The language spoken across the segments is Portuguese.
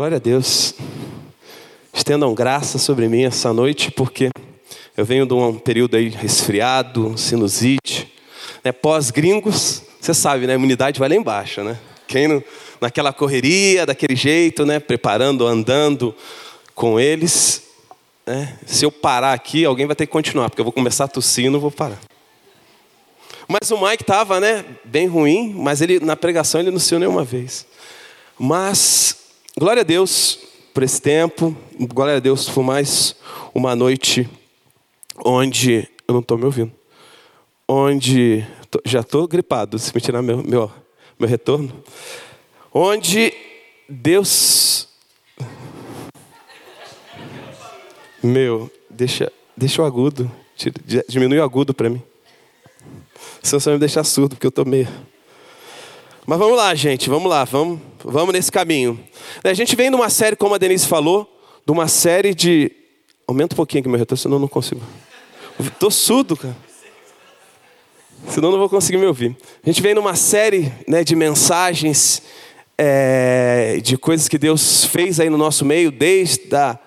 Glória a Deus. Estendam graça sobre mim essa noite, porque eu venho de um período aí resfriado, sinusite, né? pós-gringos, você sabe, né? A imunidade vai lá embaixo, né? Quem não, naquela correria, daquele jeito, né? Preparando, andando com eles. Né? Se eu parar aqui, alguém vai ter que continuar, porque eu vou começar a tossir e não vou parar. Mas o Mike estava, né? Bem ruim, mas ele na pregação ele não saiu nenhuma vez. Mas Glória a Deus por esse tempo. Glória a Deus por mais uma noite onde. Eu não estou me ouvindo. Onde. Já estou gripado, se me tirar meu, meu, meu retorno. Onde Deus. Meu, deixa, deixa o agudo. Diminui o agudo para mim. Senão você vai me deixar surdo, porque eu estou meio. Mas vamos lá, gente, vamos lá, vamos, vamos nesse caminho. A gente vem numa série, como a Denise falou, de uma série de. Aumenta um pouquinho aqui meu retorno, senão eu não consigo. Estou surdo, cara. Senão eu não vou conseguir me ouvir. A gente vem numa série né, de mensagens, é, de coisas que Deus fez aí no nosso meio, desde a,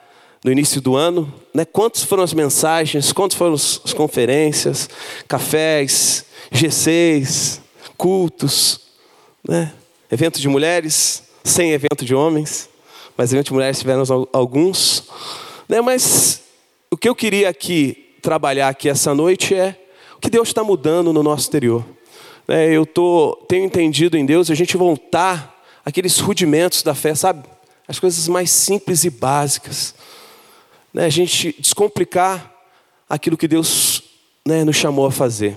no início do ano. Né? Quantas foram as mensagens, quantas foram as conferências, cafés, G6, cultos, né? Evento de mulheres, sem evento de homens, mas evento de mulheres tivemos alguns. Né? Mas o que eu queria aqui trabalhar aqui essa noite é o que Deus está mudando no nosso exterior. Né? Eu tô, tenho entendido em Deus a gente voltar aqueles rudimentos da fé, sabe? As coisas mais simples e básicas. Né? A gente descomplicar aquilo que Deus né, nos chamou a fazer.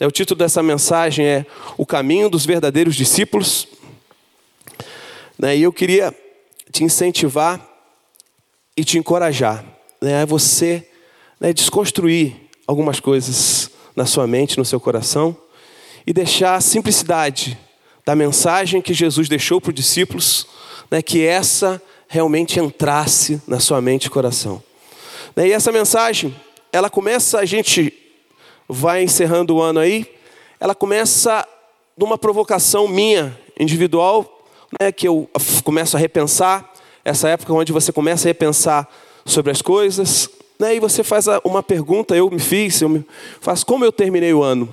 O título dessa mensagem é O Caminho dos Verdadeiros Discípulos. Né, e eu queria te incentivar e te encorajar né, a você desconstruir algumas coisas na sua mente, no seu coração, e deixar a simplicidade da mensagem que Jesus deixou para os discípulos, que essa realmente entrasse na sua mente e coração. E essa mensagem, ela começa a gente vai encerrando o ano aí, ela começa numa provocação minha, individual, né, que eu começo a repensar, essa época onde você começa a repensar sobre as coisas, né, e você faz uma pergunta, eu me fiz, eu me faço como eu terminei o ano?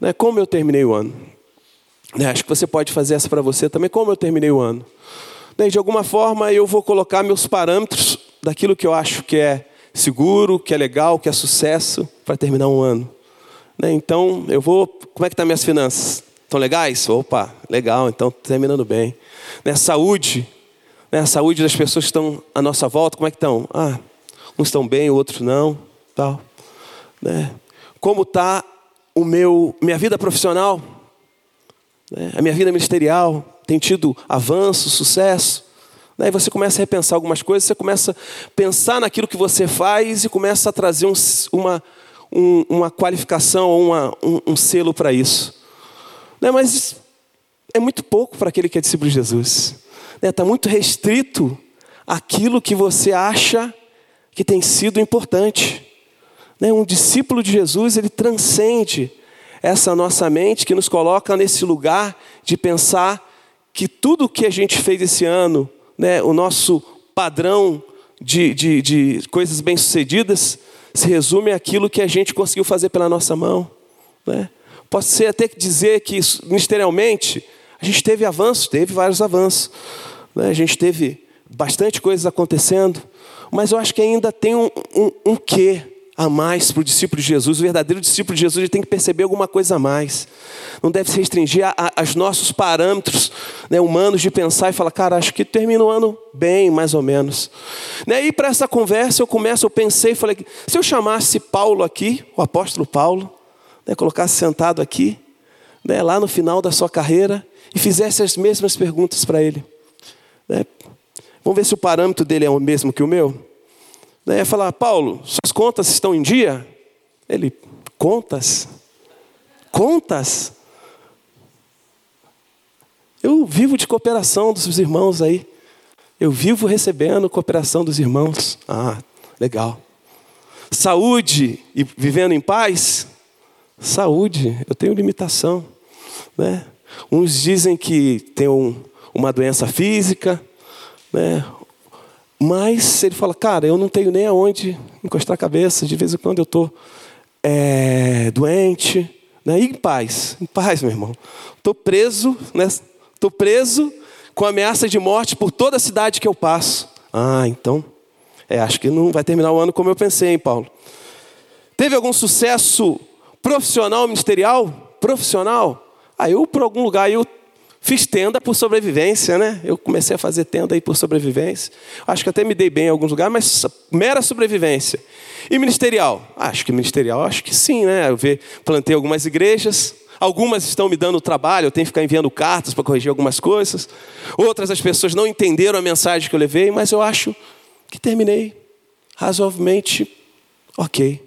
Né, como eu terminei o ano? Né, acho que você pode fazer essa para você também, como eu terminei o ano? Né, de alguma forma eu vou colocar meus parâmetros daquilo que eu acho que é seguro, que é legal, que é sucesso para terminar um ano. Né? Então, eu vou. Como é que estão tá minhas finanças? Estão legais? Opa, legal, então terminando bem. Né? Saúde, né? a saúde das pessoas que estão à nossa volta, como é que estão? Ah, uns estão bem, outros não, tal. Né? Como está o meu, minha vida profissional? Né? A minha vida ministerial tem tido avanço, sucesso? Aí você começa a repensar algumas coisas, você começa a pensar naquilo que você faz e começa a trazer um, uma, um, uma qualificação ou uma, um, um selo para isso. Né? Mas é muito pouco para aquele que é discípulo de Jesus. Está né? muito restrito aquilo que você acha que tem sido importante. Né? Um discípulo de Jesus, ele transcende essa nossa mente que nos coloca nesse lugar de pensar que tudo o que a gente fez esse ano, né, o nosso padrão de, de, de coisas bem-sucedidas se resume àquilo que a gente conseguiu fazer pela nossa mão. Né? Posso ser até dizer que, ministerialmente, a gente teve avanços, teve vários avanços. Né? A gente teve bastante coisas acontecendo, mas eu acho que ainda tem um, um, um quê a mais para o discípulo de Jesus. O verdadeiro discípulo de Jesus ele tem que perceber alguma coisa a mais. Não deve se restringir aos nossos parâmetros né, humanos de pensar e falar, cara, acho que termina o ano bem, mais ou menos. Né, e para essa conversa eu começo, eu pensei, falei, se eu chamasse Paulo aqui, o apóstolo Paulo, né, colocasse sentado aqui, né, lá no final da sua carreira, e fizesse as mesmas perguntas para ele. Né, vamos ver se o parâmetro dele é o mesmo que o meu? Ia falar, Paulo, suas contas estão em dia? Ele, contas? Contas? Eu vivo de cooperação dos irmãos aí. Eu vivo recebendo cooperação dos irmãos. Ah, legal. Saúde e vivendo em paz? Saúde, eu tenho limitação. Né? Uns dizem que tem um, uma doença física, Né? Mas ele fala, cara, eu não tenho nem aonde encostar a cabeça, de vez em quando eu estou é, doente. Né? E em paz, em paz, meu irmão. Estou preso, estou né? preso com ameaça de morte por toda a cidade que eu passo. Ah, então, é, acho que não vai terminar o ano como eu pensei, hein, Paulo? Teve algum sucesso profissional, ministerial? Profissional? Aí ah, eu, por algum lugar, eu fiz tenda por sobrevivência, né? Eu comecei a fazer tenda aí por sobrevivência. Acho que até me dei bem em alguns lugares, mas mera sobrevivência. E ministerial? Acho que ministerial, acho que sim, né? Eu plantei algumas igrejas, Algumas estão me dando trabalho, eu tenho que ficar enviando cartas para corrigir algumas coisas. Outras as pessoas não entenderam a mensagem que eu levei, mas eu acho que terminei razoavelmente ok.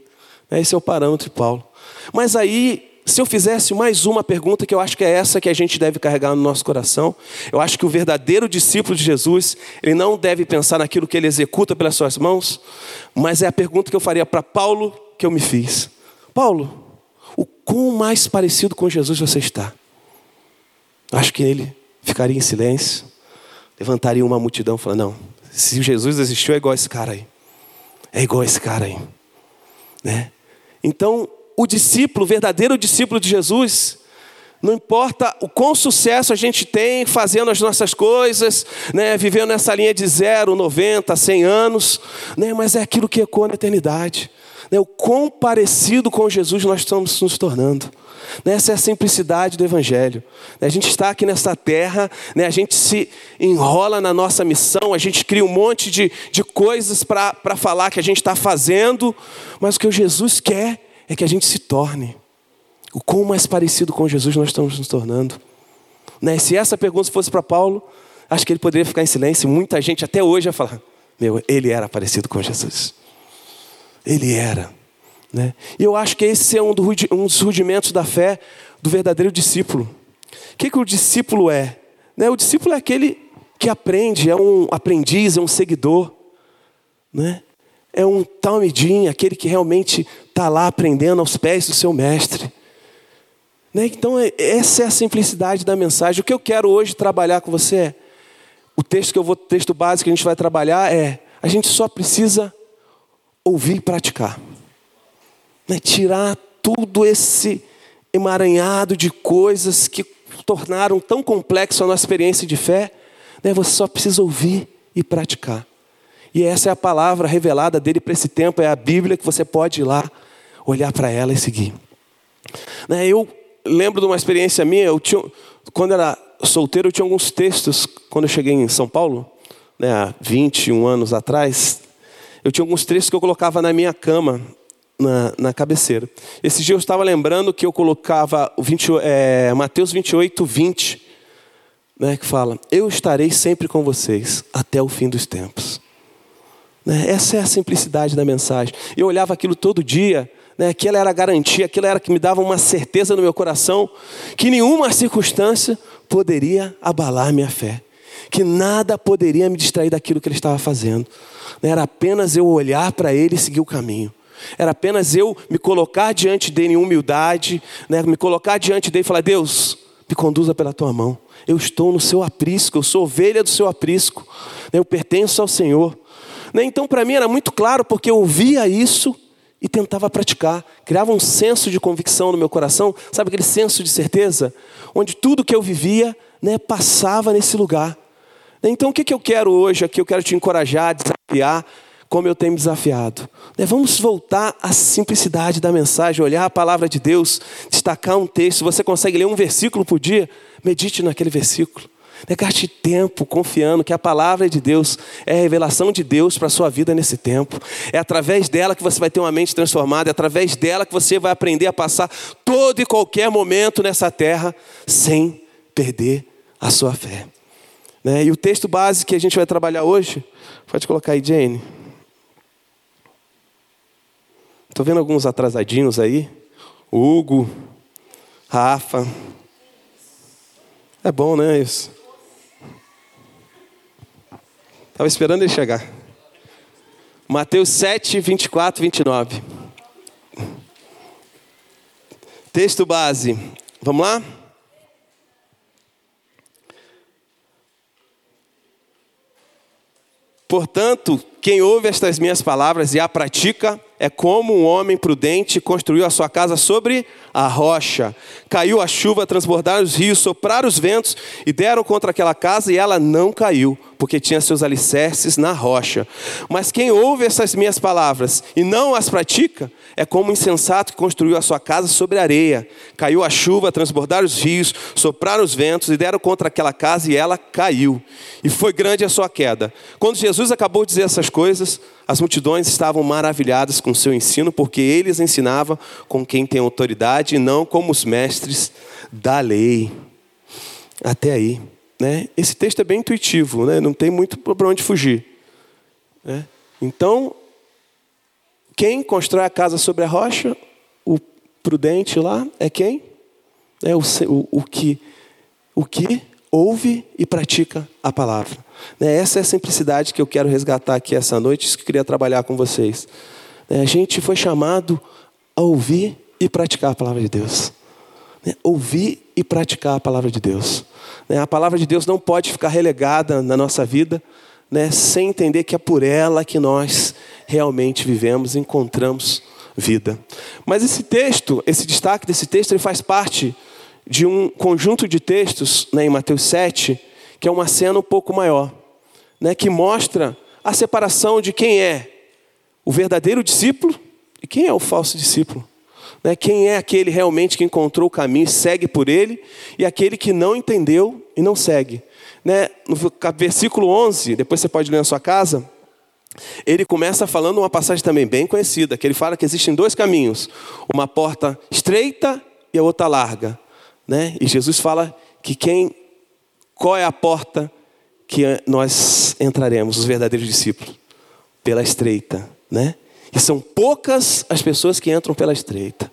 Esse é o parâmetro Paulo. Mas aí, se eu fizesse mais uma pergunta, que eu acho que é essa que a gente deve carregar no nosso coração, eu acho que o verdadeiro discípulo de Jesus, ele não deve pensar naquilo que ele executa pelas suas mãos, mas é a pergunta que eu faria para Paulo que eu me fiz. Paulo, o quão mais parecido com Jesus você está. Acho que ele ficaria em silêncio, levantaria uma multidão e falaria: Não, se Jesus existiu, é igual esse cara aí. É igual esse cara aí. Né? Então, o discípulo, o verdadeiro discípulo de Jesus, não importa o quão sucesso a gente tem fazendo as nossas coisas, né, vivendo nessa linha de 0, 90, 100 anos, né, mas é aquilo que ecoa na eternidade né, o quão parecido com Jesus nós estamos nos tornando. Né, essa é a simplicidade do Evangelho. Né, a gente está aqui nessa terra, a gente se enrola na nossa missão, a gente cria um monte de, de coisas para falar que a gente está fazendo, mas o que o Jesus quer é que a gente se torne. O quão mais parecido com Jesus nós estamos nos tornando. Se essa pergunta fosse para Paulo, acho que ele poderia ficar em silêncio. Muita gente até hoje vai falar: Meu, ele era parecido com Jesus. Ele era. Né? E eu acho que esse é um, dos rudimentos da fé do verdadeiro discípulo. O que, que o discípulo é? Né? O discípulo é aquele que aprende, é um aprendiz, é um seguidor. Né? É um talmidim, aquele que realmente está lá aprendendo aos pés do seu mestre. Né? Então, é, essa é a simplicidade da mensagem. O que eu quero hoje trabalhar com você é, o texto que eu vou, texto básico que a gente vai trabalhar é, a gente só precisa ouvir e praticar. Né? Tirar tudo esse emaranhado de coisas que tornaram tão complexo a nossa experiência de fé. Né? Você só precisa ouvir e praticar. E essa é a palavra revelada dele para esse tempo, é a Bíblia que você pode ir lá, olhar para ela e seguir. Né? Eu lembro de uma experiência minha, eu tinha, quando era solteiro, eu tinha alguns textos, quando eu cheguei em São Paulo, né, há 21 anos atrás, eu tinha alguns trechos que eu colocava na minha cama, na, na cabeceira. Esse dia eu estava lembrando que eu colocava o 20, é, Mateus 28, 20, né, que fala: Eu estarei sempre com vocês até o fim dos tempos. Né, essa é a simplicidade da mensagem. Eu olhava aquilo todo dia, né, aquilo era a garantia, aquilo era que me dava uma certeza no meu coração que nenhuma circunstância poderia abalar minha fé, que nada poderia me distrair daquilo que ele estava fazendo. Era apenas eu olhar para Ele e seguir o caminho. Era apenas eu me colocar diante dele em humildade, né? me colocar diante dele e falar: Deus, me conduza pela tua mão. Eu estou no seu aprisco, eu sou ovelha do seu aprisco, né? eu pertenço ao Senhor. Né? Então, para mim era muito claro, porque eu ouvia isso e tentava praticar, criava um senso de convicção no meu coração, sabe aquele senso de certeza? Onde tudo que eu vivia né, passava nesse lugar. Então, o que eu quero hoje aqui? Eu quero te encorajar, desafiar, como eu tenho me desafiado. Né, vamos voltar à simplicidade da mensagem, olhar a palavra de Deus, destacar um texto. Você consegue ler um versículo por dia? Medite naquele versículo. Né, gaste tempo confiando que a palavra de Deus é a revelação de Deus para a sua vida nesse tempo. É através dela que você vai ter uma mente transformada, é através dela que você vai aprender a passar todo e qualquer momento nessa terra sem perder a sua fé. Né? E o texto base que a gente vai trabalhar hoje, pode colocar aí, Jane. Estou vendo alguns atrasadinhos aí. Hugo, Rafa. É bom, né? Isso. Estava esperando ele chegar. Mateus 7, 24, 29. Texto base. Vamos lá? Portanto, quem ouve estas minhas palavras e a pratica é como um homem prudente construiu a sua casa sobre a rocha. Caiu a chuva, transbordaram os rios, sopraram os ventos e deram contra aquela casa e ela não caiu, porque tinha seus alicerces na rocha. Mas quem ouve essas minhas palavras e não as pratica é como um insensato que construiu a sua casa sobre areia. Caiu a chuva, transbordaram os rios, sopraram os ventos e deram contra aquela casa e ela caiu. E foi grande a sua queda. Quando Jesus acabou de dizer essas coisas, as multidões estavam maravilhadas com seu ensino, porque eles ensinavam com quem tem autoridade e não como os mestres da lei. Até aí. Né? Esse texto é bem intuitivo, né? não tem muito para onde fugir. Né? Então, quem constrói a casa sobre a rocha? O prudente lá é quem? É o, o, o que o que ouve e pratica a palavra. Né? Essa é a simplicidade que eu quero resgatar aqui essa noite, isso que eu queria trabalhar com vocês. Né? A gente foi chamado a ouvir e praticar a palavra de Deus. Né? Ouvir e praticar a palavra de Deus. A palavra de Deus não pode ficar relegada na nossa vida sem entender que é por ela que nós realmente vivemos, encontramos vida. Mas esse texto, esse destaque desse texto, ele faz parte de um conjunto de textos né, em Mateus 7, que é uma cena um pouco maior, né, que mostra a separação de quem é o verdadeiro discípulo e quem é o falso discípulo. Né, quem é aquele realmente que encontrou o caminho, segue por ele, e aquele que não entendeu e não segue. Né, no versículo 11, depois você pode ler na sua casa, ele começa falando uma passagem também bem conhecida, que ele fala que existem dois caminhos, uma porta estreita e a outra larga. Né? E Jesus fala que quem, qual é a porta que nós entraremos, os verdadeiros discípulos? Pela estreita, né? E são poucas as pessoas que entram pela estreita.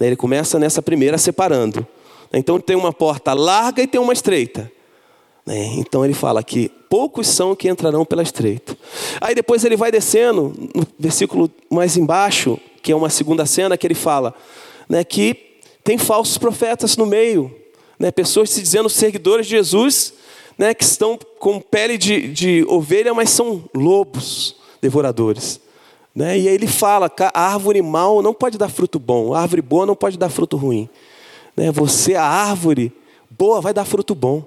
Né? Ele começa nessa primeira separando. Então tem uma porta larga e tem uma estreita. Né? Então ele fala que poucos são que entrarão pela estreita. Aí depois ele vai descendo, no versículo mais embaixo, que é uma segunda cena, que ele fala né, que tem falsos profetas no meio, né? pessoas se dizendo seguidores de Jesus, né? que estão com pele de, de ovelha, mas são lobos devoradores. Né? E aí ele fala: a árvore mal não pode dar fruto bom, a árvore boa não pode dar fruto ruim. Né? Você, a árvore boa, vai dar fruto bom.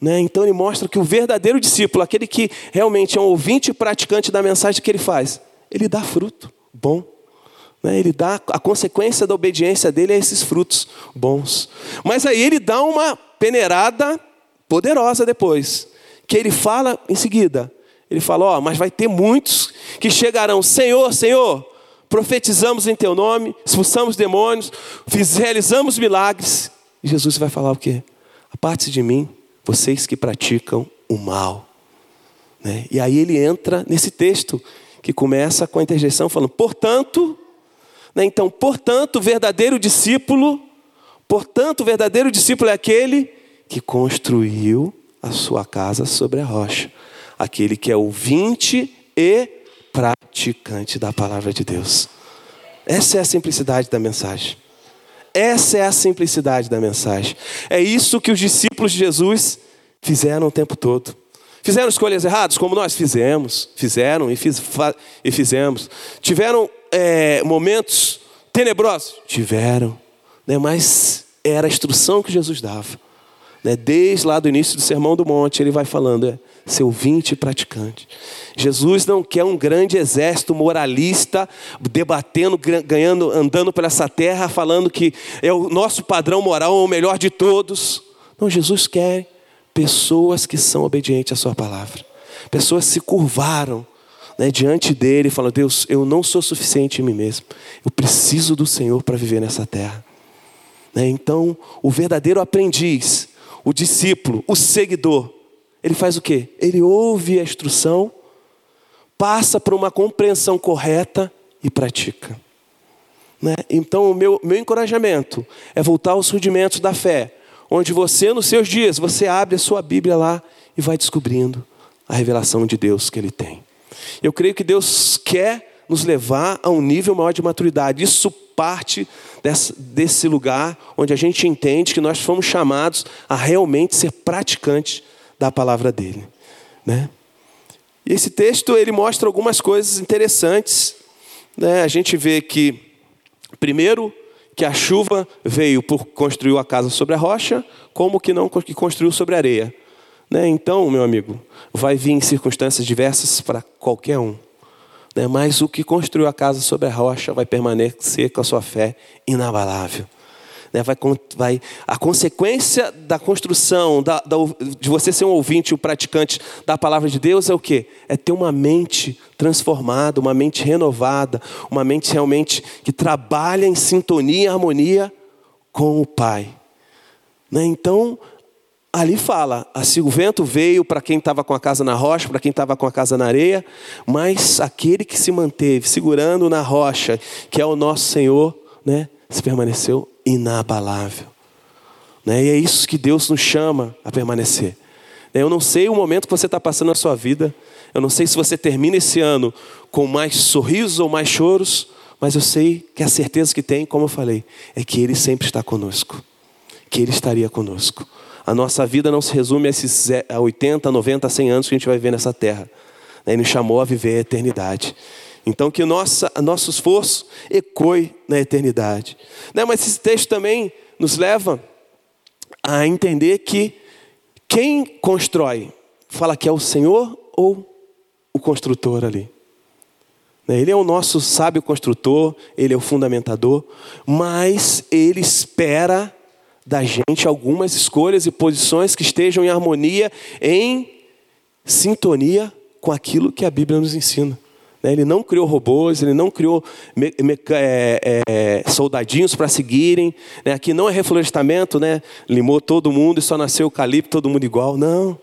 Né? Então ele mostra que o verdadeiro discípulo, aquele que realmente é um ouvinte e praticante da mensagem que ele faz, ele dá fruto bom. Né? Ele dá a consequência da obediência dele a esses frutos bons. Mas aí ele dá uma peneirada poderosa depois, que ele fala em seguida. Ele fala: Ó, oh, mas vai ter muitos que chegarão, Senhor, Senhor, profetizamos em Teu nome, expulsamos demônios, fiz, realizamos milagres. E Jesus vai falar o quê? Parte de mim, vocês que praticam o mal. Né? E aí ele entra nesse texto que começa com a interjeição falando: portanto? Então, portanto, o verdadeiro discípulo, portanto, o verdadeiro discípulo é aquele que construiu a sua casa sobre a rocha, aquele que é ouvinte e praticante da palavra de Deus. Essa é a simplicidade da mensagem. Essa é a simplicidade da mensagem. É isso que os discípulos de Jesus fizeram o tempo todo. Fizeram escolhas erradas, como nós fizemos, fizeram e, fiz, e fizemos. Tiveram é, momentos tenebrosos? Tiveram, né? mas era a instrução que Jesus dava. Né? Desde lá do início do Sermão do Monte, ele vai falando, é, seu ouvinte e praticante. Jesus não quer um grande exército moralista debatendo, ganhando, andando por essa terra, falando que é o nosso padrão moral é o melhor de todos. Não, Jesus quer pessoas que são obedientes à sua palavra. Pessoas se curvaram né, diante dele fala: Deus, eu não sou suficiente em mim mesmo. Eu preciso do Senhor para viver nessa terra. Né, então, o verdadeiro aprendiz, o discípulo, o seguidor, ele faz o quê? Ele ouve a instrução, passa por uma compreensão correta e pratica. Né? Então, o meu, meu encorajamento é voltar aos rudimentos da fé, onde você, nos seus dias, você abre a sua Bíblia lá e vai descobrindo a revelação de Deus que Ele tem. Eu creio que Deus quer nos levar a um nível maior de maturidade. Isso parte desse, lugar onde a gente entende que nós fomos chamados a realmente ser praticantes da palavra dele. Né? E esse texto ele mostra algumas coisas interessantes. Né? A gente vê que, primeiro, que a chuva veio por construir a casa sobre a rocha, como que não que construiu sobre a areia. Né? Então, meu amigo, vai vir em circunstâncias diversas para qualquer um. Né? Mas o que construiu a casa sobre a rocha vai permanecer com a sua fé inabalável. Né? Vai, vai, a consequência da construção, da, da, de você ser um ouvinte, um praticante da palavra de Deus é o quê? É ter uma mente transformada, uma mente renovada, uma mente realmente que trabalha em sintonia e harmonia com o Pai. Né? Então, ali fala, assim, o vento veio para quem estava com a casa na rocha, para quem estava com a casa na areia, mas aquele que se manteve segurando na rocha, que é o nosso Senhor, né, se permaneceu inabalável. Né? E é isso que Deus nos chama a permanecer. Eu não sei o momento que você está passando na sua vida, eu não sei se você termina esse ano com mais sorrisos ou mais choros, mas eu sei que a certeza que tem, como eu falei, é que Ele sempre está conosco, que Ele estaria conosco. A nossa vida não se resume a esses 80, 90, 100 anos que a gente vai viver nessa terra. Ele nos chamou a viver a eternidade. Então, que nossa, nosso esforço ecoe na eternidade. Né, mas esse texto também nos leva a entender que quem constrói, fala que é o Senhor ou o construtor ali. Né, ele é o nosso sábio construtor, ele é o fundamentador, mas ele espera da gente algumas escolhas e posições que estejam em harmonia, em sintonia com aquilo que a Bíblia nos ensina. Né? Ele não criou robôs, ele não criou me, me, é, é, soldadinhos para seguirem. Né? Aqui não é reflorestamento, né? limou todo mundo e só nasceu eucalipto, todo mundo igual. Não.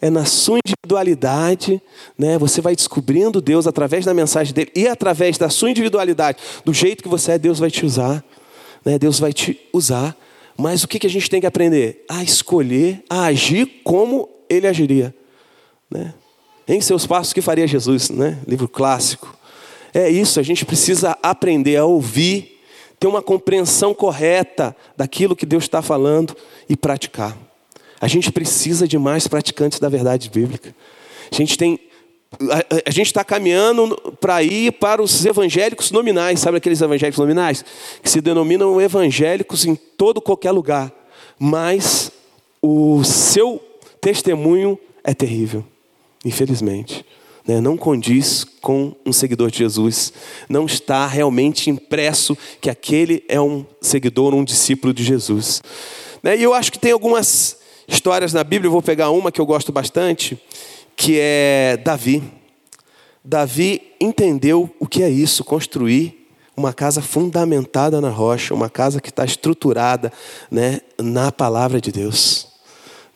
É na sua individualidade, né? você vai descobrindo Deus através da mensagem dele e através da sua individualidade, do jeito que você é, Deus vai te usar. Né? Deus vai te usar. Mas o que, que a gente tem que aprender? A escolher, a agir como ele agiria. Né? Em seus passos, que faria Jesus? Né? Livro clássico. É isso, a gente precisa aprender a ouvir, ter uma compreensão correta daquilo que Deus está falando e praticar. A gente precisa de mais praticantes da verdade bíblica. A gente tem a, a, gente está caminhando para ir para os evangélicos nominais, sabe aqueles evangélicos nominais? Que se denominam evangélicos em todo qualquer lugar, mas o seu testemunho é terrível, infelizmente. Né? Não condiz com um seguidor de Jesus, não está realmente impresso que aquele é um seguidor, um discípulo de Jesus. Né? E eu acho que tem algumas histórias na Bíblia, eu vou pegar uma que eu gosto bastante que é Davi. Davi entendeu o que é isso, construir uma casa fundamentada na rocha, uma casa que está estruturada né, na palavra de Deus.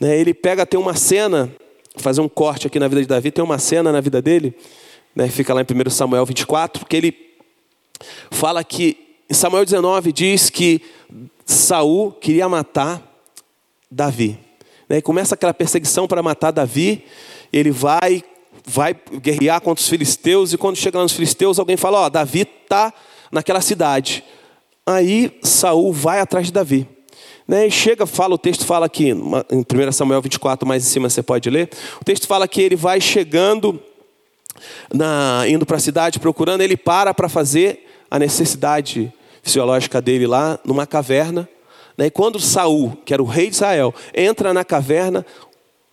Né, ele pega, tem uma cena, fazer um corte aqui na vida de Davi, tem uma cena na vida dele, né, fica lá em 1 Samuel 24, que ele fala que, em Samuel 19 diz que Saul queria matar Davi. Né, e começa aquela perseguição para matar Davi, ele vai, vai guerrear contra os filisteus, e quando chega lá nos filisteus, alguém fala: Ó, oh, Davi está naquela cidade. Aí Saul vai atrás de Davi. Né, e chega, fala, o texto fala aqui, em 1 Samuel 24, mais em cima você pode ler. O texto fala que ele vai chegando, na, indo para a cidade procurando, ele para para fazer a necessidade fisiológica dele lá numa caverna. Né, e quando Saul, que era o rei de Israel, entra na caverna,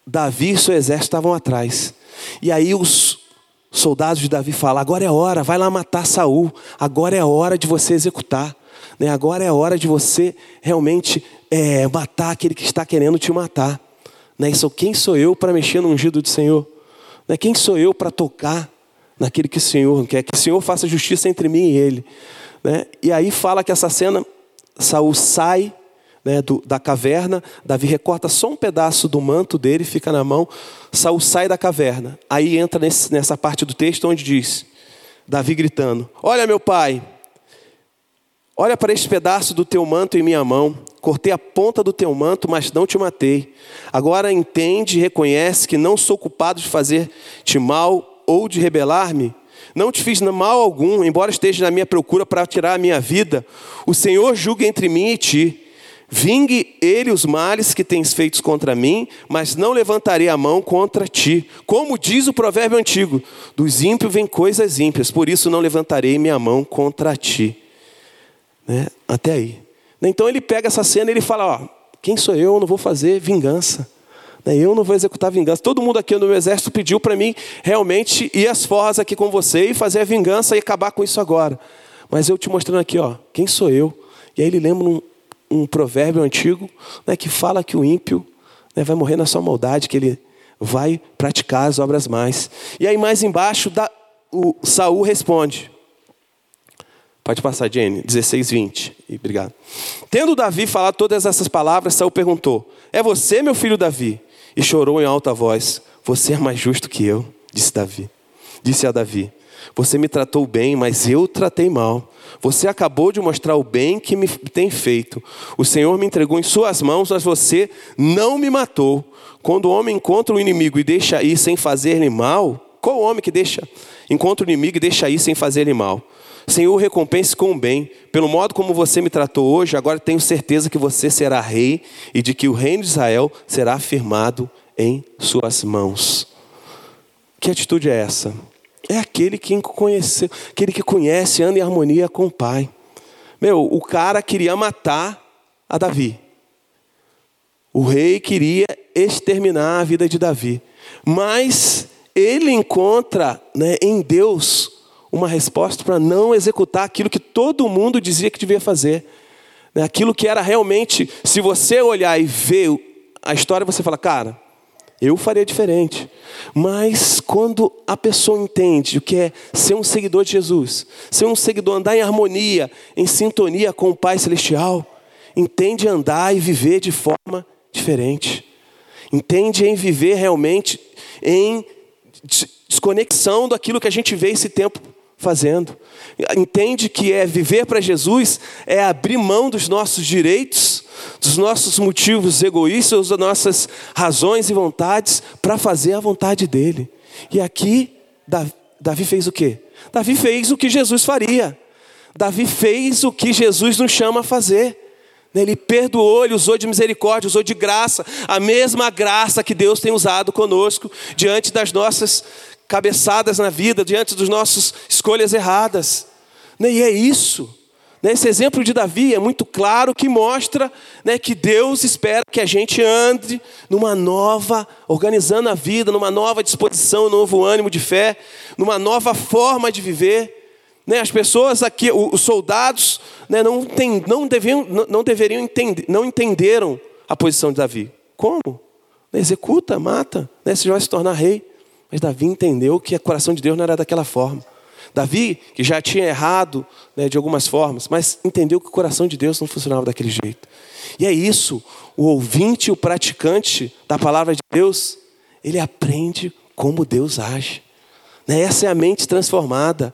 Davi e seu exército estavam atrás. E aí os soldados de Davi falam: agora é hora, vai lá matar Saul. Agora é hora de você executar. Né? Agora é hora de você realmente é, matar aquele que está querendo te matar. Né? Isso, quem sou eu para mexer no ungido do Senhor? Né? Quem sou eu para tocar naquele que o Senhor quer? Que o Senhor faça justiça entre mim e ele. Né? E aí fala que essa cena, Saul sai né, do, da caverna, Davi recorta só um pedaço do manto dele, fica na mão, Saul sai da caverna. Aí entra nesse, nessa parte do texto onde diz, Davi gritando: Olha, meu pai, olha para este pedaço do teu manto em minha mão. Cortei a ponta do teu manto, mas não te matei. Agora entende e reconhece que não sou culpado de fazer-te mal ou de rebelar-me. Não te fiz mal algum, embora esteja na minha procura para tirar a minha vida. O Senhor julga entre mim e ti. Vingue ele os males que tens feitos contra mim, mas não levantarei a mão contra ti. Como diz o provérbio antigo: dos ímpios vêm coisas ímpias, por isso não levantarei minha mão contra ti. Né? Até aí. Então ele pega essa cena e ele fala: Ó, quem sou eu? Eu não vou fazer vingança. Né? Eu não vou executar vingança. Todo mundo aqui no meu exército pediu para mim realmente ir às forras aqui com você e fazer a vingança e acabar com isso agora. Mas eu te mostrando aqui, ó, quem sou eu? E aí ele lembra um, um provérbio antigo né, que fala que o ímpio né, vai morrer na sua maldade, que ele vai praticar as obras mais. E aí mais embaixo da, o Saul responde. Pode passar, Jenny, 16, 20. E, obrigado. Tendo Davi falado todas essas palavras, Saul perguntou: É você, meu filho Davi? E chorou em alta voz: Você é mais justo que eu, disse Davi. Disse a Davi: você me tratou bem, mas eu tratei mal. Você acabou de mostrar o bem que me tem feito. O Senhor me entregou em suas mãos, mas você não me matou. Quando o homem encontra o inimigo e deixa ir sem fazer-lhe mal, qual homem que deixa? Encontra o inimigo e deixa ir sem fazer-lhe mal. Senhor, recompense com o bem. Pelo modo como você me tratou hoje, agora tenho certeza que você será rei e de que o reino de Israel será firmado em suas mãos. Que atitude é essa? É aquele que conheceu, aquele que conhece, anda em harmonia com o Pai. Meu, o cara queria matar a Davi. O rei queria exterminar a vida de Davi. Mas ele encontra né, em Deus uma resposta para não executar aquilo que todo mundo dizia que devia fazer. Né, aquilo que era realmente, se você olhar e ver a história, você fala, cara, eu faria diferente. Mas quando a pessoa entende o que é ser um seguidor de Jesus, ser um seguidor, andar em harmonia, em sintonia com o Pai Celestial, entende andar e viver de forma diferente. Entende em viver realmente em desconexão daquilo que a gente vê esse tempo fazendo. Entende que é viver para Jesus, é abrir mão dos nossos direitos dos nossos motivos egoístas, das nossas razões e vontades para fazer a vontade dele. E aqui, Davi fez o quê? Davi fez o que Jesus faria. Davi fez o que Jesus nos chama a fazer. Ele perdoou, ele usou de misericórdia, usou de graça, a mesma graça que Deus tem usado conosco diante das nossas cabeçadas na vida, diante das nossas escolhas erradas. E é isso. Esse exemplo de Davi é muito claro que mostra né, que Deus espera que a gente ande numa nova, organizando a vida, numa nova disposição, um novo ânimo de fé, numa nova forma de viver. Né, as pessoas aqui, os soldados, né, não, tem, não, deviam, não, deveriam entender, não entenderam a posição de Davi. Como? Executa, mata, né, você vai se tornar rei. Mas Davi entendeu que o coração de Deus não era daquela forma. Davi, que já tinha errado né, de algumas formas, mas entendeu que o coração de Deus não funcionava daquele jeito. E é isso, o ouvinte, o praticante da palavra de Deus, ele aprende como Deus age. Né? Essa é a mente transformada.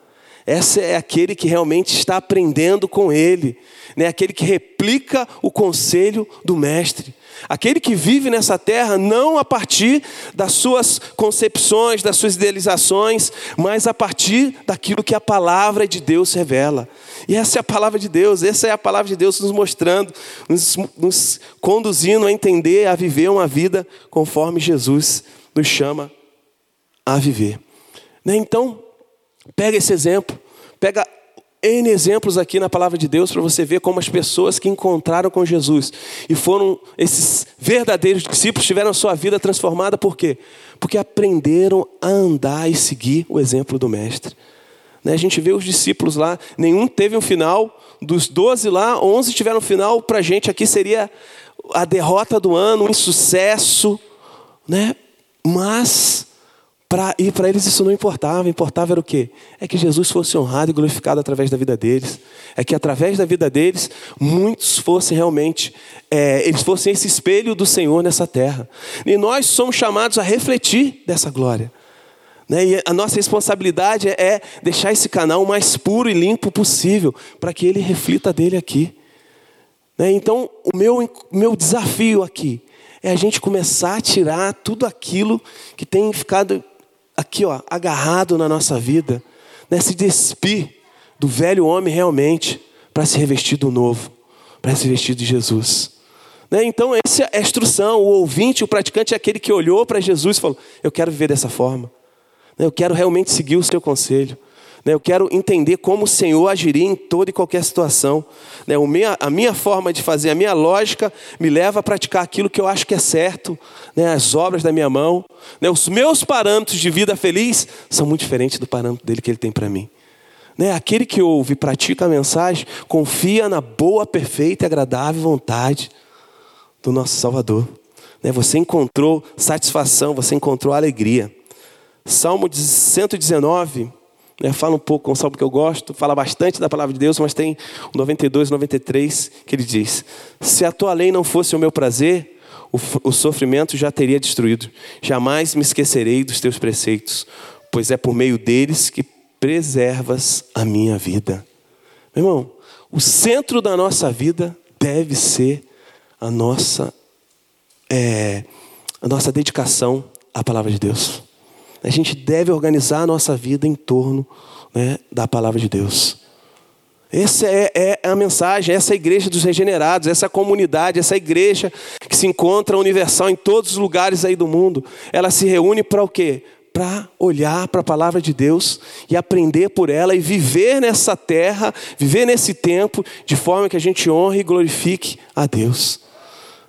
Essa é aquele que realmente está aprendendo com ele, né? aquele que replica o conselho do mestre. Aquele que vive nessa terra não a partir das suas concepções, das suas idealizações, mas a partir daquilo que a palavra de Deus revela. E essa é a palavra de Deus, essa é a palavra de Deus nos mostrando, nos, nos conduzindo a entender, a viver uma vida conforme Jesus nos chama a viver. Né? Então, pega esse exemplo, pega N exemplos aqui na palavra de Deus para você ver como as pessoas que encontraram com Jesus e foram esses verdadeiros discípulos tiveram a sua vida transformada, por quê? Porque aprenderam a andar e seguir o exemplo do Mestre. Né? A gente vê os discípulos lá, nenhum teve um final, dos 12 lá, 11 tiveram um final, para a gente aqui seria a derrota do ano, um insucesso, né? mas Pra, e para eles isso não importava, importava era o quê? É que Jesus fosse honrado e glorificado através da vida deles. É que através da vida deles, muitos fossem realmente, é, eles fossem esse espelho do Senhor nessa terra. E nós somos chamados a refletir dessa glória. Né? E a nossa responsabilidade é deixar esse canal o mais puro e limpo possível, para que ele reflita dele aqui. Né? Então, o meu, meu desafio aqui é a gente começar a tirar tudo aquilo que tem ficado aqui, ó, agarrado na nossa vida, né? se despir do velho homem realmente para se revestir do novo, para se vestir de Jesus. Né? Então, essa é a instrução. O ouvinte, o praticante é aquele que olhou para Jesus e falou: Eu quero viver dessa forma. Né? Eu quero realmente seguir o seu conselho. Né? Eu quero entender como o Senhor agiria em toda e qualquer situação. A minha forma de fazer, a minha lógica me leva a praticar aquilo que eu acho que é certo, as obras da minha mão. Os meus parâmetros de vida feliz são muito diferentes do parâmetro dele que ele tem para mim. Aquele que ouve e pratica a mensagem confia na boa, perfeita e agradável vontade do nosso Salvador. Né? Você encontrou satisfação, você encontrou alegria. Salmo 119, né, fala um pouco, é um salmo que eu gosto, fala bastante da palavra de Deus, mas tem o 92, 93, que ele diz: Se a tua lei não fosse o meu prazer, o, o sofrimento já teria destruído. Jamais me esquecerei dos teus preceitos, pois é por meio deles que preservas a minha vida. Meu irmão, o centro da nossa vida deve ser a nossa, é, a nossa dedicação à palavra de Deus. A gente deve organizar a nossa vida em torno né, da palavra de Deus. Essa é, é, a mensagem, essa é a igreja dos regenerados, essa comunidade, essa igreja que se encontra universal em todos os lugares aí do mundo. Ela se reúne para o quê? Para olhar para a palavra de Deus e aprender por ela e viver nessa terra, viver nesse tempo, de forma que a gente honre e glorifique a Deus.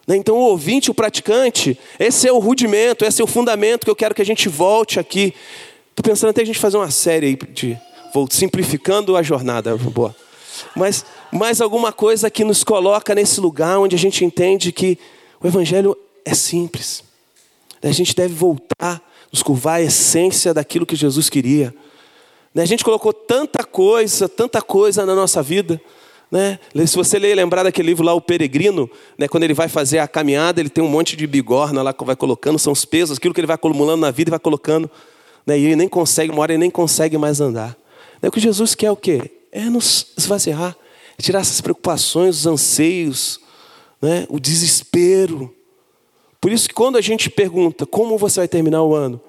Né? Então, o ouvinte, o praticante, esse é o rudimento, esse é o fundamento que eu quero que a gente volte aqui. Estou pensando até a gente fazer uma série aí de vou simplificando a jornada, boa. Mas mais alguma coisa que nos coloca nesse lugar onde a gente entende que o evangelho é simples. A gente deve voltar, nos curvar a essência daquilo que Jesus queria. Né? A gente colocou tanta coisa, tanta coisa na nossa vida. Né? Se você ler, lembrar daquele livro lá, O Peregrino, né? quando ele vai fazer a caminhada, ele tem um monte de bigorna lá que vai colocando, são os pesos, aquilo que ele vai acumulando na vida e vai colocando. Né? E ele nem consegue, uma hora ele nem consegue mais andar. Né? O que Jesus quer é o quê? É nos esvaziar, é tirar essas preocupações, os anseios, né? o desespero. Por isso que quando a gente pergunta como você vai terminar o ano,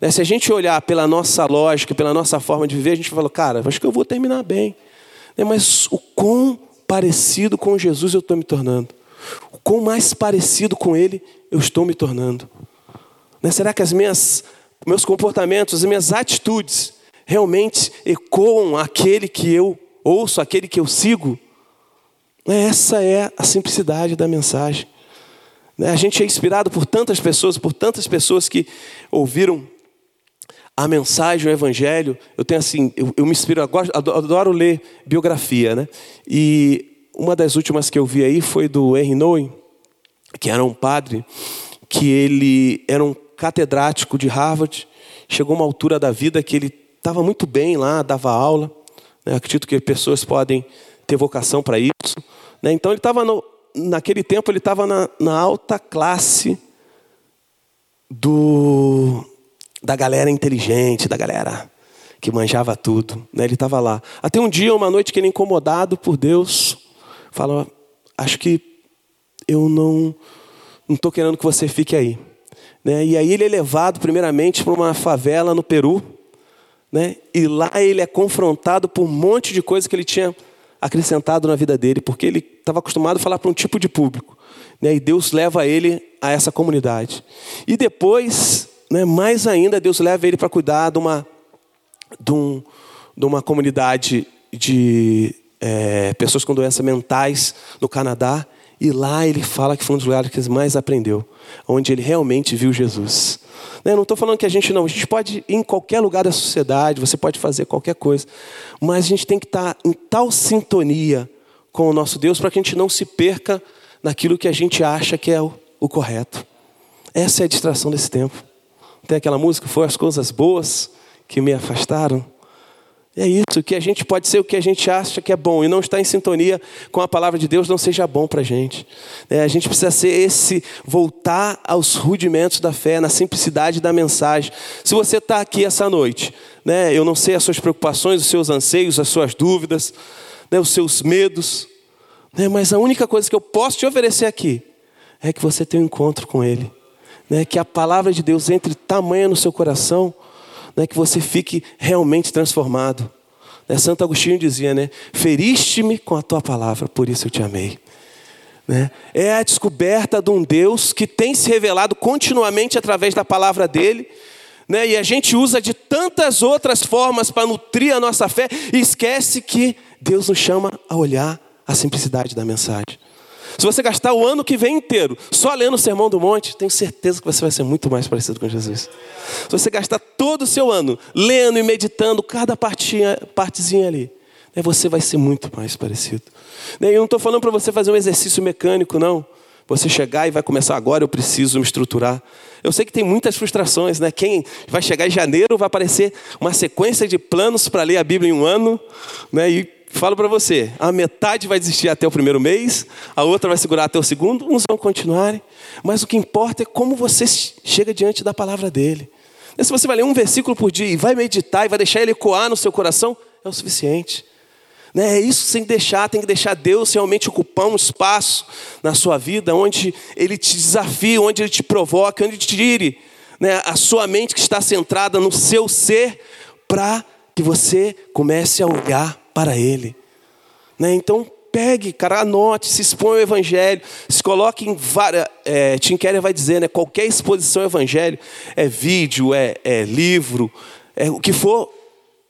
né? se a gente olhar pela nossa lógica, pela nossa forma de viver, a gente fala, cara, acho que eu vou terminar bem. É, mas o quão parecido com Jesus eu estou me tornando? O quão mais parecido com Ele eu estou me tornando? Né? Será que as minhas, meus comportamentos, as minhas atitudes realmente ecoam aquele que eu ouço, aquele que eu sigo? Né? Essa é a simplicidade da mensagem. Né? A gente é inspirado por tantas pessoas, por tantas pessoas que ouviram a mensagem, o evangelho, eu tenho assim, eu, eu me inspiro, eu gosto, adoro ler biografia, né? E uma das últimas que eu vi aí foi do Henry Nouwen, que era um padre, que ele era um catedrático de Harvard, chegou uma altura da vida que ele estava muito bem lá, dava aula, né? acredito que pessoas podem ter vocação para isso, né? Então ele estava naquele tempo ele estava na, na alta classe do da galera inteligente, da galera que manjava tudo. Né? Ele estava lá. Até um dia, uma noite, que ele, incomodado por Deus, falou: Acho que eu não estou querendo que você fique aí. Né? E aí ele é levado, primeiramente, para uma favela no Peru. Né? E lá ele é confrontado por um monte de coisa que ele tinha acrescentado na vida dele, porque ele estava acostumado a falar para um tipo de público. Né? E Deus leva ele a essa comunidade. E depois né, mais ainda, Deus leva ele para cuidar de uma, de, um, de uma comunidade de é, pessoas com doenças mentais no Canadá. E lá ele fala que foi um dos lugares que ele mais aprendeu, onde ele realmente viu Jesus. Né, não estou falando que a gente não, a gente pode ir em qualquer lugar da sociedade, você pode fazer qualquer coisa, mas a gente tem que estar tá em tal sintonia com o nosso Deus para que a gente não se perca naquilo que a gente acha que é o, o correto. Essa é a distração desse tempo. Tem aquela música, foi as coisas boas que me afastaram. É isso, que a gente pode ser o que a gente acha que é bom e não está em sintonia com a palavra de Deus, não seja bom para a gente. É, a gente precisa ser esse, voltar aos rudimentos da fé, na simplicidade da mensagem. Se você está aqui essa noite, né, eu não sei as suas preocupações, os seus anseios, as suas dúvidas, né, os seus medos, né, mas a única coisa que eu posso te oferecer aqui é que você tenha um encontro com Ele né, que a palavra de Deus entre tamanha no seu coração, né, que você fique realmente transformado. Né, Santo Agostinho dizia, né, feriste-me com a tua palavra, por isso eu te amei. Né? É a descoberta de um Deus que tem se revelado continuamente através da palavra dele. Né? E a gente usa de tantas outras formas para nutrir a nossa fé e esquece que Deus nos chama a olhar a simplicidade da mensagem. Se você gastar o ano que vem inteiro só lendo o Sermão do Monte, tenho certeza que você vai ser muito mais parecido com Jesus. Se você gastar todo o seu ano lendo e meditando cada partinha, partezinha ali, né, você vai ser muito mais parecido. Né, eu não estou falando para você fazer um exercício mecânico, não. Você chegar e vai começar agora, eu preciso me estruturar. Eu sei que tem muitas frustrações, né? Quem vai chegar em janeiro vai aparecer uma sequência de planos para ler a Bíblia em um ano, né? E falo para você, a metade vai desistir até o primeiro mês, a outra vai segurar até o segundo, uns vão continuar, mas o que importa é como você chega diante da palavra dele. E se você vai ler um versículo por dia e vai meditar e vai deixar ele ecoar no seu coração, é o suficiente. Né? É isso que deixar, tem que deixar Deus realmente ocupar um espaço na sua vida onde Ele te desafie, onde Ele te provoque, onde Ele tire né, a sua mente que está centrada no seu ser, para que você comece a olhar para Ele. Né? Então, pegue, cara, anote, se expõe ao Evangelho, se coloque em várias. É, Tim Keller vai dizer, né? Qualquer exposição ao Evangelho, é vídeo, é, é livro, é o que for,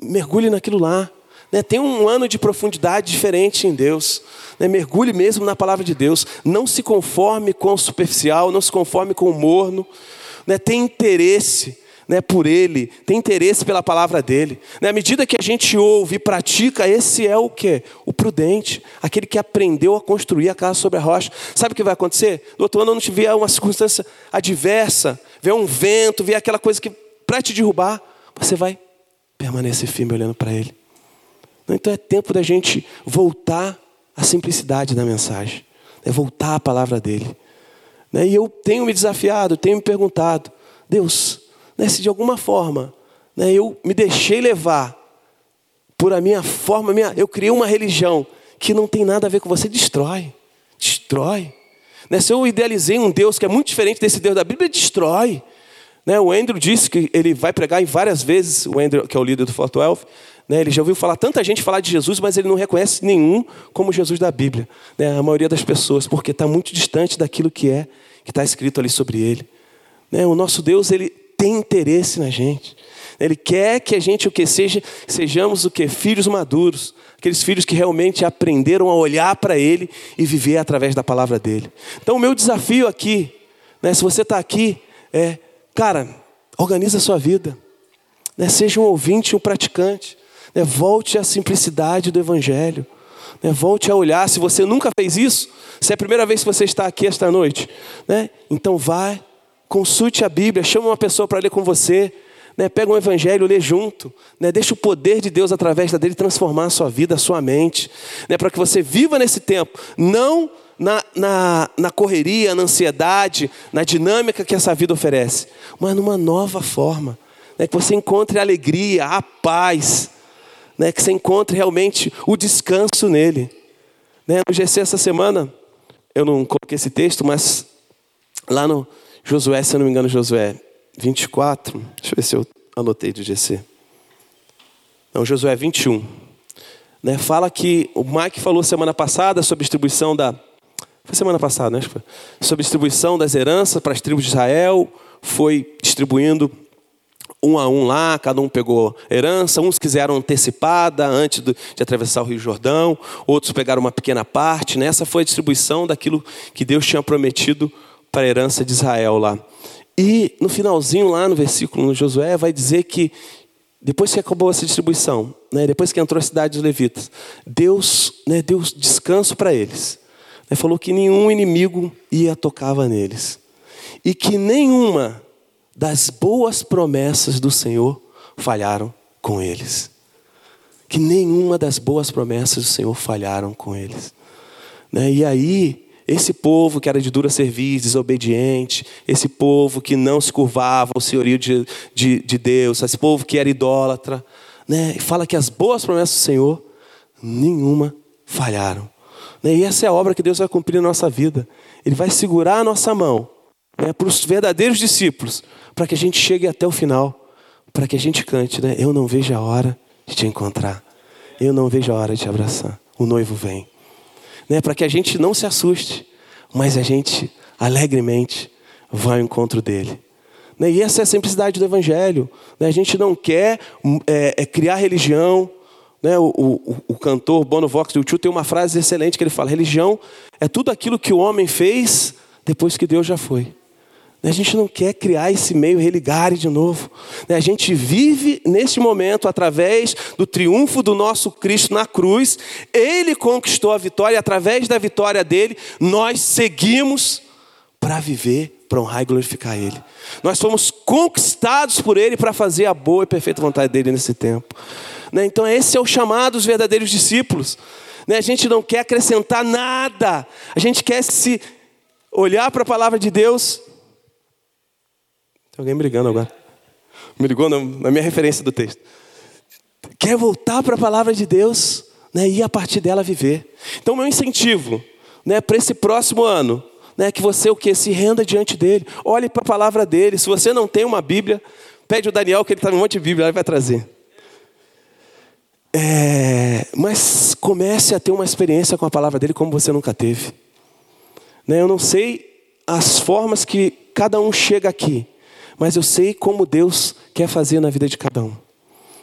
mergulhe naquilo lá. Né? Tem um ano de profundidade diferente em Deus. Né? Mergulhe mesmo na palavra de Deus. Não se conforme com o superficial, não se conforme com o morno. Né? Tem interesse né, por Ele, tem interesse pela palavra dele. Né, à medida que a gente ouve e pratica, esse é o que? O prudente, aquele que aprendeu a construir a casa sobre a rocha. Sabe o que vai acontecer? No outro ano, não te vier uma circunstância adversa, vier um vento, vier aquela coisa que para te derrubar, você vai permanecer firme olhando para Ele. Então é tempo da gente voltar à simplicidade da mensagem, é voltar à palavra dele. Né, e eu tenho me desafiado, tenho me perguntado, Deus, né, se de alguma forma né, eu me deixei levar por a minha forma, minha, eu criei uma religião que não tem nada a ver com você, destrói. Destrói. Né, se eu idealizei um Deus que é muito diferente desse Deus da Bíblia, destrói. Né, o Andrew disse que ele vai pregar em várias vezes, o Andrew, que é o líder do Fort Wealth, né, ele já ouviu falar tanta gente falar de Jesus, mas ele não reconhece nenhum como Jesus da Bíblia. Né, a maioria das pessoas, porque está muito distante daquilo que é, que está escrito ali sobre ele. Né, o nosso Deus, ele tem interesse na gente. Ele quer que a gente o que seja, sejamos o que filhos maduros, aqueles filhos que realmente aprenderam a olhar para Ele e viver através da palavra dele. Então, o meu desafio aqui, né, se você está aqui, é, cara, organiza a sua vida, né, seja um ouvinte, um praticante, né, volte à simplicidade do Evangelho, né, volte a olhar. Se você nunca fez isso, se é a primeira vez que você está aqui esta noite, né, então vai Consulte a Bíblia, chama uma pessoa para ler com você. Né, pega um evangelho, lê junto. Né, deixa o poder de Deus através dele transformar a sua vida, a sua mente. Né, para que você viva nesse tempo, não na, na, na correria, na ansiedade, na dinâmica que essa vida oferece, mas numa nova forma. Né, que você encontre a alegria, a paz. Né, que você encontre realmente o descanso nele. Né, no GC essa semana, eu não coloquei esse texto, mas lá no, Josué, se eu não me engano, Josué 24. Deixa eu ver se eu anotei de GC. Não, Josué 21. Né, fala que o Mike falou semana passada sobre a distribuição da. Foi semana passada, né? Sobre a distribuição das heranças para as tribos de Israel. Foi distribuindo um a um lá, cada um pegou herança, uns quiseram antecipada antes de atravessar o Rio Jordão, outros pegaram uma pequena parte. Né? Essa foi a distribuição daquilo que Deus tinha prometido para a herança de Israel lá. E no finalzinho, lá no versículo no Josué, vai dizer que depois que acabou essa distribuição, né, depois que entrou a cidade dos levitas, Deus né, deu descanso para eles. Né, falou que nenhum inimigo ia tocava neles. E que nenhuma das boas promessas do Senhor falharam com eles. Que nenhuma das boas promessas do Senhor falharam com eles. Né, e aí, esse povo que era de dura serviço, desobediente, esse povo que não se curvava ao senhorio de, de, de Deus, esse povo que era idólatra, né? E fala que as boas promessas do Senhor, nenhuma falharam. Né? E essa é a obra que Deus vai cumprir na nossa vida. Ele vai segurar a nossa mão né, para os verdadeiros discípulos, para que a gente chegue até o final, para que a gente cante, né? Eu não vejo a hora de te encontrar. Eu não vejo a hora de te abraçar. O noivo vem né, para que a gente não se assuste, mas a gente alegremente vai ao encontro dele. Né? E essa é a simplicidade do Evangelho. Né? A gente não quer é, é criar religião. Né? O, o, o, cantor Bono Vox do Tio tem uma frase excelente que ele fala: religião é tudo aquilo que o homem fez depois que Deus já foi. A gente não quer criar esse meio religare de novo. A gente vive neste momento através do triunfo do nosso Cristo na cruz. Ele conquistou a vitória e através da vitória dele, nós seguimos para viver, para honrar e glorificar Ele. Nós fomos conquistados por Ele para fazer a boa e perfeita vontade dele nesse tempo. Então, esse é o chamado dos verdadeiros discípulos. A gente não quer acrescentar nada, a gente quer se olhar para a palavra de Deus tem alguém brigando agora. Me ligou na, minha referência do texto. Quer voltar para a palavra de Deus né, e a partir dela viver. Então, meu incentivo né, para esse próximo ano né, que você o que se renda diante dele, olhe para a palavra dele. Se você não tem uma Bíblia, pede o Daniel que ele está um monte de Bíblia, ele vai trazer. É, mas comece a ter uma experiência com a palavra dele como você nunca teve. Né, eu não sei as formas que cada um chega aqui, mas eu sei como Deus quer fazer na vida de cada um.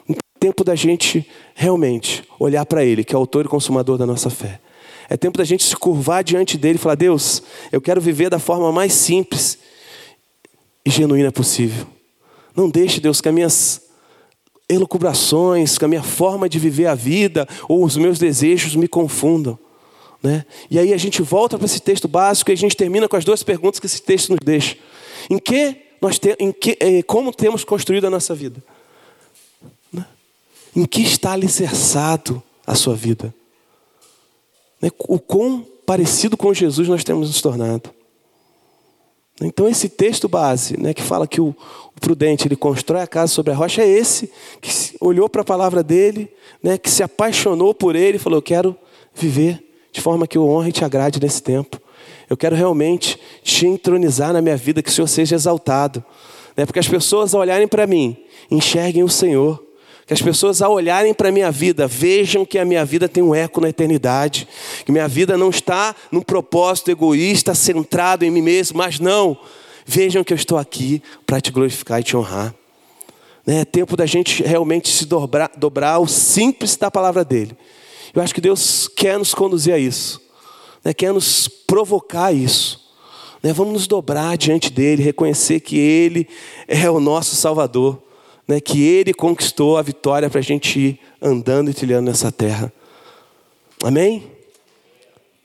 Então, é tempo da gente realmente olhar para Ele, que é o autor e consumador da nossa fé. É tempo da gente se curvar diante dele e falar: Deus, eu quero viver da forma mais simples e genuína possível. Não deixe, Deus, que as minhas elucubrações, que a minha forma de viver a vida ou os meus desejos me confundam. Né? E aí a gente volta para esse texto básico e a gente termina com as duas perguntas que esse texto nos deixa. Em que nós te, que, em, como temos construído a nossa vida? Né? Em que está alicerçado a sua vida? Né? O quão parecido com Jesus nós temos nos tornado. Então esse texto base, né, que fala que o, o, prudente ele constrói a casa sobre a rocha, é esse que olhou para a palavra dele, né, que se apaixonou por ele e falou: eu quero viver de forma que eu honre e te agrade nesse tempo. Eu quero realmente te entronizar na minha vida, que o Senhor seja exaltado. Né? Porque as pessoas, ao olharem para mim, enxerguem o Senhor. Que as pessoas, ao olharem para a minha vida, vejam que a minha vida tem um eco na eternidade. Que minha vida não está num propósito egoísta, centrado em mim mesmo, mas não. Vejam que eu estou aqui para te glorificar e te honrar. Né? É tempo da gente realmente se dobrar, dobrar ao simples da palavra dele. Eu acho que Deus quer nos conduzir a isso né, quer nos provocar isso. Né, vamos nos dobrar diante dele, reconhecer que ele é o nosso Salvador, né, que ele conquistou a vitória para a gente ir andando e trilhando nessa terra. Amém?